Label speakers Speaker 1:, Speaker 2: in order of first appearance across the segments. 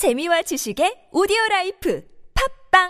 Speaker 1: 재미와 지식의 오디오 라이프 팟빵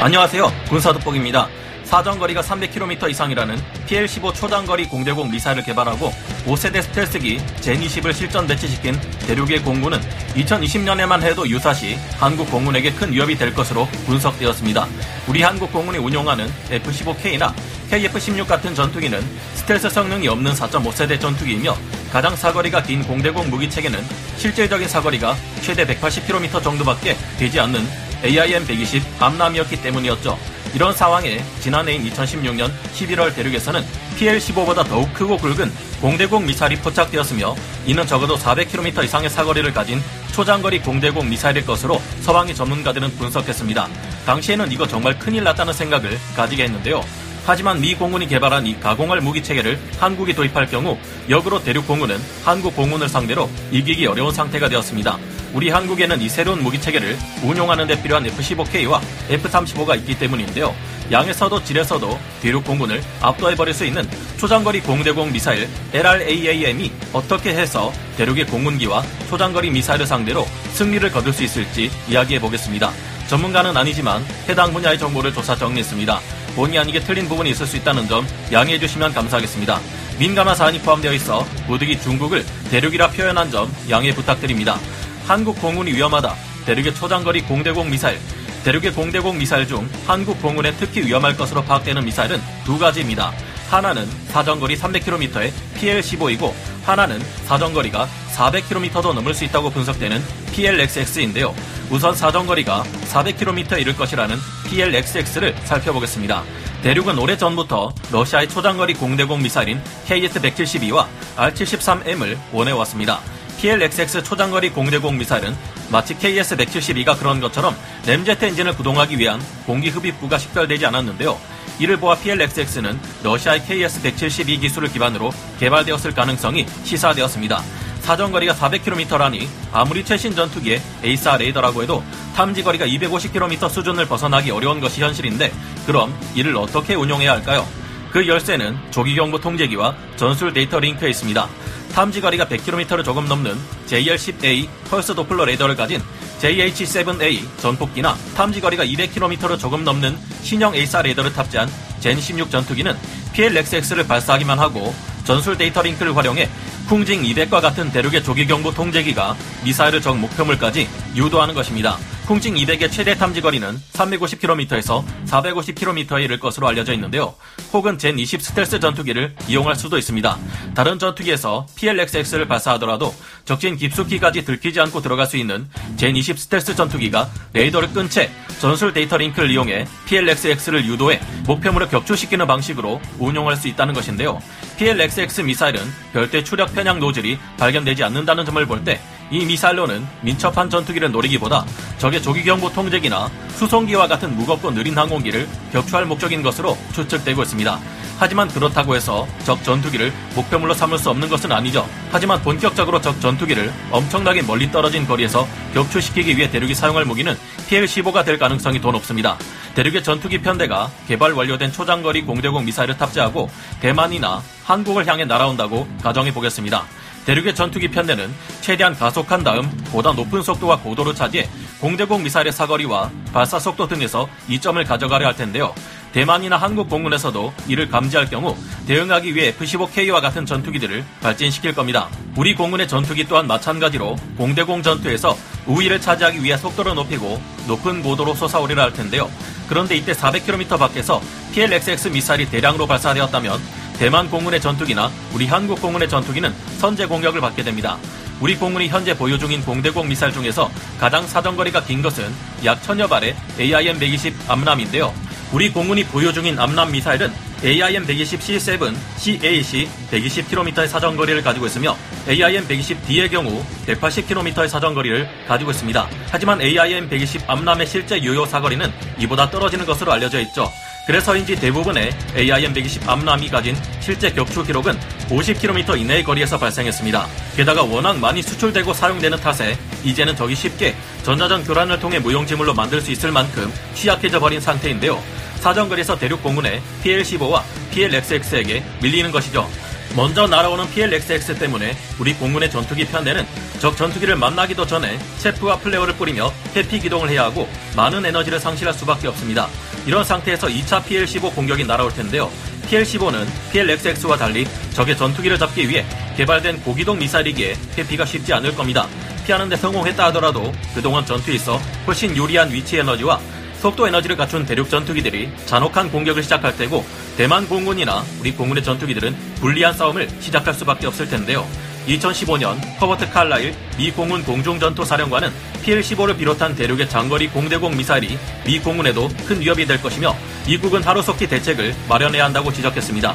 Speaker 2: 안녕하세요. 군사돋보기입니다. 사정거리가 300km 이상이라는 PL-15 초장거리 공대공 미사일을 개발하고 5세대 스텔스기 젠20을 실전 배치시킨 대륙의 공군은 2020년에만 해도 유사시 한국 공군에게 큰 위협이 될 것으로 분석되었습니다. 우리 한국 공군이 운용하는 F-15K나 KF-16 같은 전투기는 스텔스 성능이 없는 4.5세대 전투기이며 가장 사거리가 긴 공대공 무기체계는 실질적인 사거리가 최대 180km 정도밖에 되지 않는 AIM-120 암남이었기 때문이었죠. 이런 상황에 지난해인 2016년 11월 대륙에서는 PL-15보다 더욱 크고 굵은 공대공 미사일이 포착되었으며 이는 적어도 400km 이상의 사거리를 가진 초장거리 공대공 미사일일 것으로 서방의 전문가들은 분석했습니다. 당시에는 이거 정말 큰일 났다는 생각을 가지게 했는데요. 하지만 미 공군이 개발한 이 가공할 무기 체계를 한국이 도입할 경우 역으로 대륙 공군은 한국 공군을 상대로 이기기 어려운 상태가 되었습니다. 우리 한국에는 이 새로운 무기 체계를 운용하는 데 필요한 F-15K와 F-35가 있기 때문인데요. 양에서도 질에서도 대륙 공군을 압도해버릴 수 있는 초장거리 공대공 미사일 LRAAM이 어떻게 해서 대륙의 공군기와 초장거리 미사일을 상대로 승리를 거둘 수 있을지 이야기해 보겠습니다. 전문가는 아니지만 해당 분야의 정보를 조사 정리했습니다. 본의 아니게 틀린 부분이 있을 수 있다는 점 양해해 주시면 감사하겠습니다. 민감한 사안이 포함되어 있어 부득이 중국을 대륙이라 표현한 점 양해 부탁드립니다. 한국 공군이 위험하다. 대륙의 초장거리 공대공 미사일. 대륙의 공대공 미사일 중 한국 공군에 특히 위험할 것으로 파악되는 미사일은 두 가지입니다. 하나는 사정거리 300km의 PL-15이고 하나는 사정거리가 400km도 넘을 수 있다고 분석되는 PLXX인데요. 우선 사정거리가 400km에 이를 것이라는 PLXX를 살펴보겠습니다. 대륙은 오래전부터 러시아의 초장거리 공대공 미사일인 KS-172와 R-73M을 원해왔습니다. PLXX 초장거리 공대공 미사일은 마치 KS-172가 그런 것처럼 램제트 엔진을 구동하기 위한 공기 흡입구가 식별되지 않았는데요. 이를 보아 PLXX는 러시아의 KS-172 기술을 기반으로 개발되었을 가능성이 시사되었습니다. 사정거리가 400km라니 아무리 최신 전투기의 AESA 레이더라고 해도 탐지거리가 250km 수준을 벗어나기 어려운 것이 현실인데 그럼 이를 어떻게 운용해야 할까요? 그 열쇠는 조기경보 통제기와 전술 데이터 링크에 있습니다. 탐지거리가 100km를 조금 넘는 JL-10A 펄스 도플러 레이더를 가진 JH-7A 전폭기나 탐지거리가 200km를 조금 넘는 신형 A4 레이더를 탑재한 젠16 전투기는 PLXX를 발사하기만 하고 전술 데이터 링크를 활용해 쿵징 200과 같은 대륙의 조기경보 통제기가 미사일을 적 목표물까지 유도하는 것입니다. 쿵징 200의 최대 탐지 거리는 350km에서 450km에 이를 것으로 알려져 있는데요. 혹은 젠20 스텔스 전투기를 이용할 수도 있습니다. 다른 전투기에서 PLXX를 발사하더라도 적진 깊숙이까지 들키지 않고 들어갈 수 있는 젠20 스텔스 전투기가 레이더를 끈 채 전술 데이터 링크를 이용해 PLXX를 유도해 목표물을 격추시키는 방식으로 운용할 수 있다는 것인데요. PLXX 미사일은 별대 추력 편향 노즐이 발견되지 않는다는 점을 볼 때 이 미사일로는 민첩한 전투기를 노리기보다 적의 조기경보 통제기나 수송기와 같은 무겁고 느린 항공기를 격추할 목적인 것으로 추측되고 있습니다. 하지만 그렇다고 해서 적 전투기를 목표물로 삼을 수 없는 것은 아니죠. 하지만 본격적으로 적 전투기를 엄청나게 멀리 떨어진 거리에서 격추시키기 위해 대륙이 사용할 무기는 PL-15가 될 가능성이 더 높습니다. 대륙의 전투기 편대가 개발 완료된 초장거리 공대공 미사일을 탑재하고 대만이나 한국을 향해 날아온다고 가정해 보겠습니다. 대륙의 전투기 편대는 최대한 가속한 다음 보다 높은 속도와 고도를 차지해 공대공 미사일의 사거리와 발사 속도 등에서 이점을 가져가려 할 텐데요. 대만이나 한국 공군에서도 이를 감지할 경우 대응하기 위해 F-15K와 같은 전투기들을 발진시킬 겁니다. 우리 공군의 전투기 또한 마찬가지로 공대공 전투에서 우위를 차지하기 위해 속도를 높이고 높은 고도로 솟아오리라 할 텐데요. 그런데 이때 400km 밖에서 PLXX 미사일이 대량으로 발사되었다면 대만 공군의 전투기나 우리 한국 공군의 전투기는 선제 공격을 받게 됩니다. 우리 공군이 현재 보유 중인 공대공 미사일 중에서 가장 사정거리가 긴 것은 약 천여 발의 AIM-120 암람인데요. 우리 공군이 보유 중인 암람 미사일은 AIM-120C7, CAC 120km의 사정거리를 가지고 있으며 AIM-120D의 경우 180km의 사정거리를 가지고 있습니다. 하지만 AIM-120 암람의 실제 유효 사거리는 이보다 떨어지는 것으로 알려져 있죠. 그래서인지 대부분의 AIM-120 암람이 가진 실제 격추 기록은 50km 이내의 거리에서 발생했습니다. 게다가 워낙 많이 수출되고 사용되는 탓에 이제는 적이 쉽게 전자전 교란을 통해 무용지물로 만들 수 있을 만큼 취약해져 버린 상태인데요. 사정거리에서 대륙 공군의 PL-15와 PL-XX에게 밀리는 것이죠. 먼저 날아오는 PLXX 때문에 우리 공군의 전투기 편대는 적 전투기를 만나기도 전에 체프와 플레어를 뿌리며 회피 기동을 해야 하고 많은 에너지를 상실할 수밖에 없습니다. 이런 상태에서 2차 PL-15 공격이 날아올 텐데요. PL-15는 PLXX와 달리 적의 전투기를 잡기 위해 개발된 고기동 미사일이기에 회피가 쉽지 않을 겁니다. 피하는 데 성공했다 하더라도 그동안 전투에서 훨씬 유리한 위치 에너지와 속도 에너지를 갖춘 대륙 전투기들이 잔혹한 공격을 시작할 테고 대만 공군이나 우리 공군의 전투기들은 불리한 싸움을 시작할 수밖에 없을 텐데요. 2015년 허버트 칼라일 미 공군 공중전투 사령관은 PL-15를 비롯한 대륙의 장거리 공대공 미사일이 미 공군에도 큰 위협이 될 것이며 미국은 하루속히 대책을 마련해야 한다고 지적했습니다.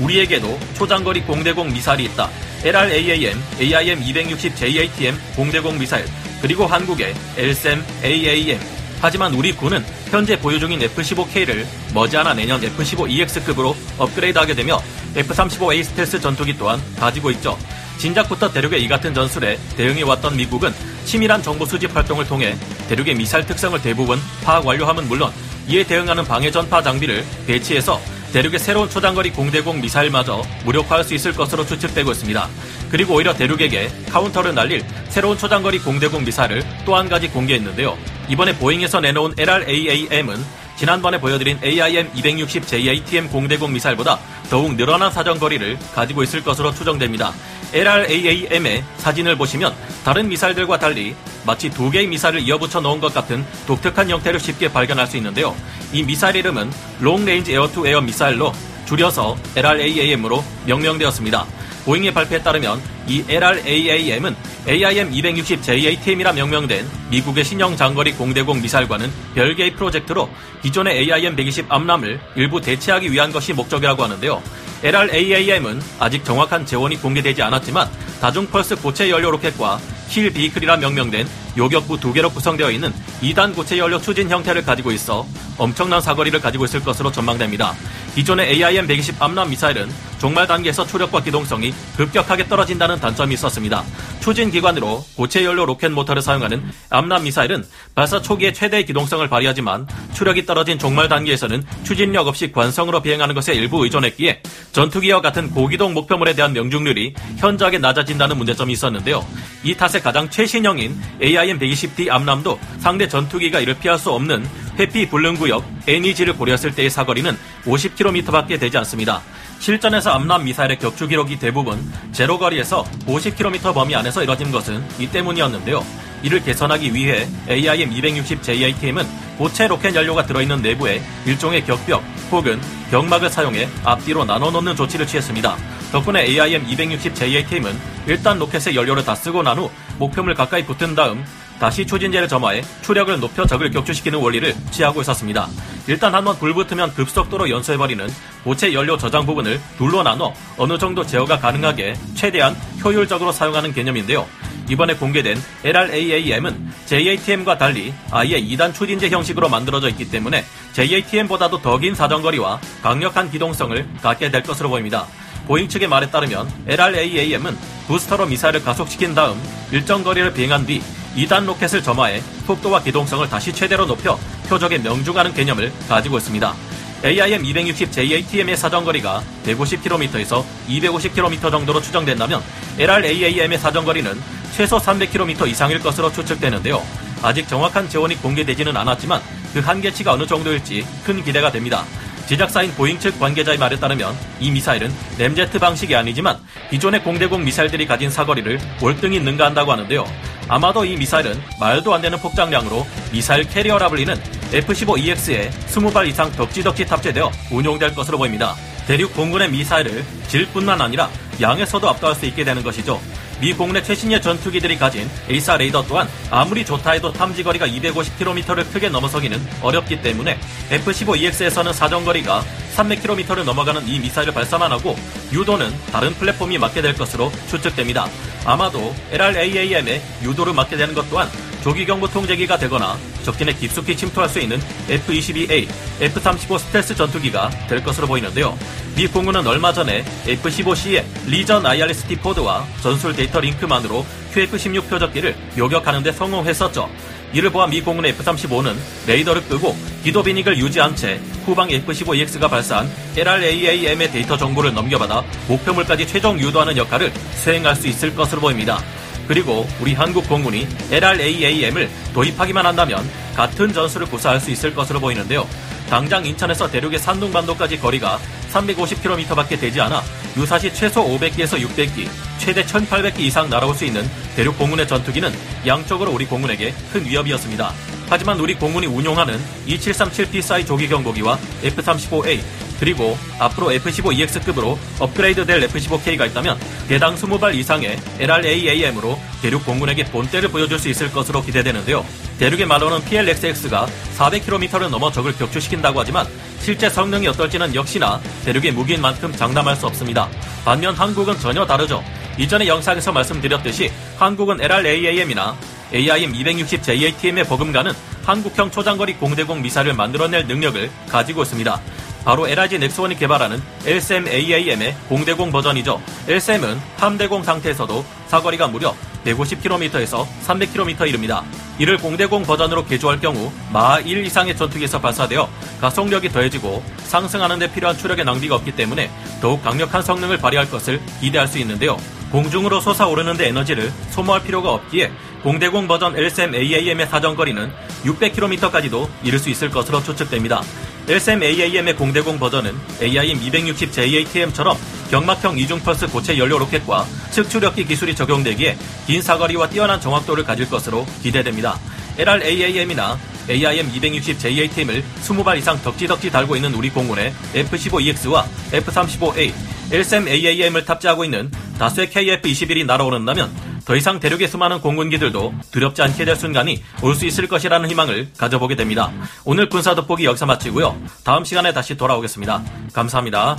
Speaker 2: 우리에게도 초장거리 공대공 미사일이 있다. LRAAM, AIM-260JATM 공대공 미사일, 그리고 한국의 LSAM, AAM, 하지만 우리 군은 현재 보유 중인 F-15K를 머지않아 내년 F-15EX급으로 업그레이드하게 되며 F-35A 스텔스 전투기 또한 가지고 있죠. 진작부터 대륙의 이 같은 전술에 대응해 왔던 미국은 치밀한 정보 수집 활동을 통해 대륙의 미사일 특성을 대부분 파악 완료함은 물론 이에 대응하는 방해 전파 장비를 배치해서 대륙의 새로운 초장거리 공대공 미사일마저 무력화할 수 있을 것으로 추측되고 있습니다. 그리고 오히려 대륙에게 카운터를 날릴 새로운 초장거리 공대공 미사일을 또한 가지 공개했는데요. 이번에 보잉에서 내놓은 LRAAM은 지난번에 보여드린 AIM-260JATM 공대공 미사일보다 더욱 늘어난 사정거리를 가지고 있을 것으로 추정됩니다. LRAAM의 사진을 보시면 다른 미사일들과 달리 마치 두 개의 미사일을 이어붙여 놓은 것 같은 독특한 형태를 쉽게 발견할 수 있는데요. 이 미사일 이름은 Long Range Air to Air 미사일로 줄여서 LRAAM으로 명명되었습니다. 보잉의 발표에 따르면 이 LRAAM은 AIM-260JATM이라 명명된 미국의 신형 장거리 공대공 미사일과는 별개의 프로젝트로 기존의 AIM-120 AMRAAM을 일부 대체하기 위한 것이 목적이라고 하는데요. LRAAM은 아직 정확한 제원이 공개되지 않았지만 다중 펄스 고체 연료 로켓과 Kill Vehicle이라 명명된 요격부 두 개로 구성되어 있는 2단 고체 연료 추진 형태를 가지고 있어 엄청난 사거리를 가지고 있을 것으로 전망됩니다. 기존의 AIM-120 암람 미사일은 종말 단계에서 추력과 기동성이 급격하게 떨어진다는 단점이 있었습니다. 추진 기관으로 고체 연료 로켓 모터를 사용하는 암람 미사일은 발사 초기에 최대의 기동성을 발휘하지만 추력이 떨어진 종말 단계에서는 추진력 없이 관성으로 비행하는 것에 일부 의존했기에 전투기와 같은 고기동 목표물에 대한 명중률이 현저하게 낮아진다는 문제점이 있었는데요. 이 탓에 가장 최신형인 AIM-120D 암람도 상대 전투기가 이를 피할 수 없는 회피 불능구역 NEG를 고려했을 때의 사거리는 50km밖에 되지 않습니다. 실전에서 암람 미사일의 격추 기록이 대부분 제로 거리에서 50km 범위 안에서 이뤄진 것은 이 때문이었는데요. 이를 개선하기 위해 AIM-260JATM은 고체 로켓 연료가 들어있는 내부에 일종의 격벽 혹은 경막을 사용해 앞뒤로 나눠 놓는 조치를 취했습니다. 덕분에 AIM-260JATM은 일단 로켓의 연료를 다 쓰고 난 후 목표물 가까이 붙은 다음 다시 초진제를 점화해 추력을 높여 적을 격추시키는 원리를 취하고 있었습니다. 일단 한번 불붙으면 급속도로 연소해버리는 고체 연료 저장 부분을 둘로 나눠 어느 정도 제어가 가능하게 최대한 효율적으로 사용하는 개념인데요. 이번에 공개된 LRAAM은 JATM과 달리 아예 2단 추진제 형식으로 만들어져 있기 때문에 JATM보다도 더 긴 사정거리와 강력한 기동성을 갖게 될 것으로 보입니다. 보잉 측의 말에 따르면 LRAAM은 부스터로 미사일을 가속시킨 다음 일정 거리를 비행한 뒤 2단 로켓을 점화해 속도와 기동성을 다시 최대로 높여 표적에 명중하는 개념을 가지고 있습니다. AIM-260JATM의 사정거리가 150km에서 250km 정도로 추정된다면 LRAAM의 사정거리는 최소 300km 이상일 것으로 추측되는데요. 아직 정확한 제원이 공개되지는 않았지만 그 한계치가 어느 정도일지 큰 기대가 됩니다. 제작사인 보잉 측 관계자의 말에 따르면 이 미사일은 램제트 방식이 아니지만 기존의 공대공 미사일들이 가진 사거리를 월등히 능가한다고 하는데요. 아마도 이 미사일은 말도 안 되는 폭장량으로 미사일 캐리어라 불리는 F-15EX에 20발 이상 덕지덕지 탑재되어 운용될 것으로 보입니다. 대륙 공군의 미사일은 질뿐만 아니라 양에서도 압도할 수 있게 되는 것이죠. 미 공군의 최신의 전투기들이 가진 AESA 레이더 또한 아무리 좋다 해도 탐지거리가 250km를 크게 넘어서기는 어렵기 때문에 F-15EX에서는 사정거리가 300km를 넘어가는 이 미사일을 발사만 하고 유도는 다른 플랫폼이 맡게 될 것으로 추측됩니다. 아마도 LRAAM의 유도를 맡게 되는 것 또한 조기경보 통제기가 되거나 적진에 깊숙이 침투할 수 있는 F-22A, F-35 스텔스 전투기가 될 것으로 보이는데요. 미 공군은 얼마 전에 F-15C의 리전 IRST 포드와 전술 데이터 링크만으로 QF-16 표적기를 요격하는 데 성공했었죠. 이를 보아 미 공군의 F-35는 레이더를 끄고 기도 비닉을 유지한 채 후방 F-15EX가 발사한 LRAAM의 데이터 정보를 넘겨받아 목표물까지 최종 유도하는 역할을 수행할 수 있을 것으로 보입니다. 그리고 우리 한국 공군이 LRAAM을 도입하기만 한다면 같은 전술을 구사할 수 있을 것으로 보이는데요. 당장 인천에서 대륙의 산둥반도까지 거리가 350km밖에 되지 않아 유사시 최소 500기에서 600기, 최대 1800기 이상 날아올 수 있는 대륙 공군의 전투기는 양쪽으로 우리 공군에게 큰 위협이었습니다. 하지만 우리 공군이 운용하는 2737P4I 조기 경보기와 F-35A 그리고 앞으로 F-15EX급으로 업그레이드될 F-15K가 있다면 대당 20발 이상의 LRAAM으로 대륙 공군에게 본때를 보여줄 수 있을 것으로 기대되는데요. 대륙의 말로는 PLXX가 400km를 넘어 적을 격추시킨다고 하지만 실제 성능이 어떨지는 역시나 대륙의 무기인 만큼 장담할 수 없습니다. 반면 한국은 전혀 다르죠. 이전의 영상에서 말씀드렸듯이 한국은 LRAAM이나 AIM-260JATM의 버금가는 한국형 초장거리 공대공 미사를 만들어낼 능력을 가지고 있습니다. 바로 LIG 넥스원이 개발하는 LSM-AAM의 공대공 버전이죠. LSM은 함대공 상태에서도 사거리가 무려 150km에서 300km 이릅니다. 이를 공대공 버전으로 개조할 경우 마하 1 이상의 전투기에서 발사되어 가속력이 더해지고 상승하는 데 필요한 추력의 낭비가 없기 때문에 더욱 강력한 성능을 발휘할 것을 기대할 수 있는데요. 공중으로 솟아오르는 데 에너지를 소모할 필요가 없기에 공대공 버전 LSM-AAM의 사정거리는 600km까지도 이를 수 있을 것으로 추측됩니다. LSM-AAM의 공대공 버전은 AIM-260JATM처럼 경막형 이중펄스 고체 연료 로켓과 측추력기 기술이 적용되기에 긴 사거리와 뛰어난 정확도를 가질 것으로 기대됩니다. LRAAM이나 AIM-260JATM을 20발 이상 덕지덕지 달고 있는 우리 공군의 F-15EX와 F-35A, LSM-AAM을 탑재하고 있는 다수의 KF-21이 날아오른다면 더 이상 대륙의 수많은 공군기들도 두렵지 않게 될 순간이 올 수 있을 것이라는 희망을 가져보게 됩니다. 오늘 군사 돋보기 여기서 마치고요. 다음 시간에 다시 돌아오겠습니다. 감사합니다.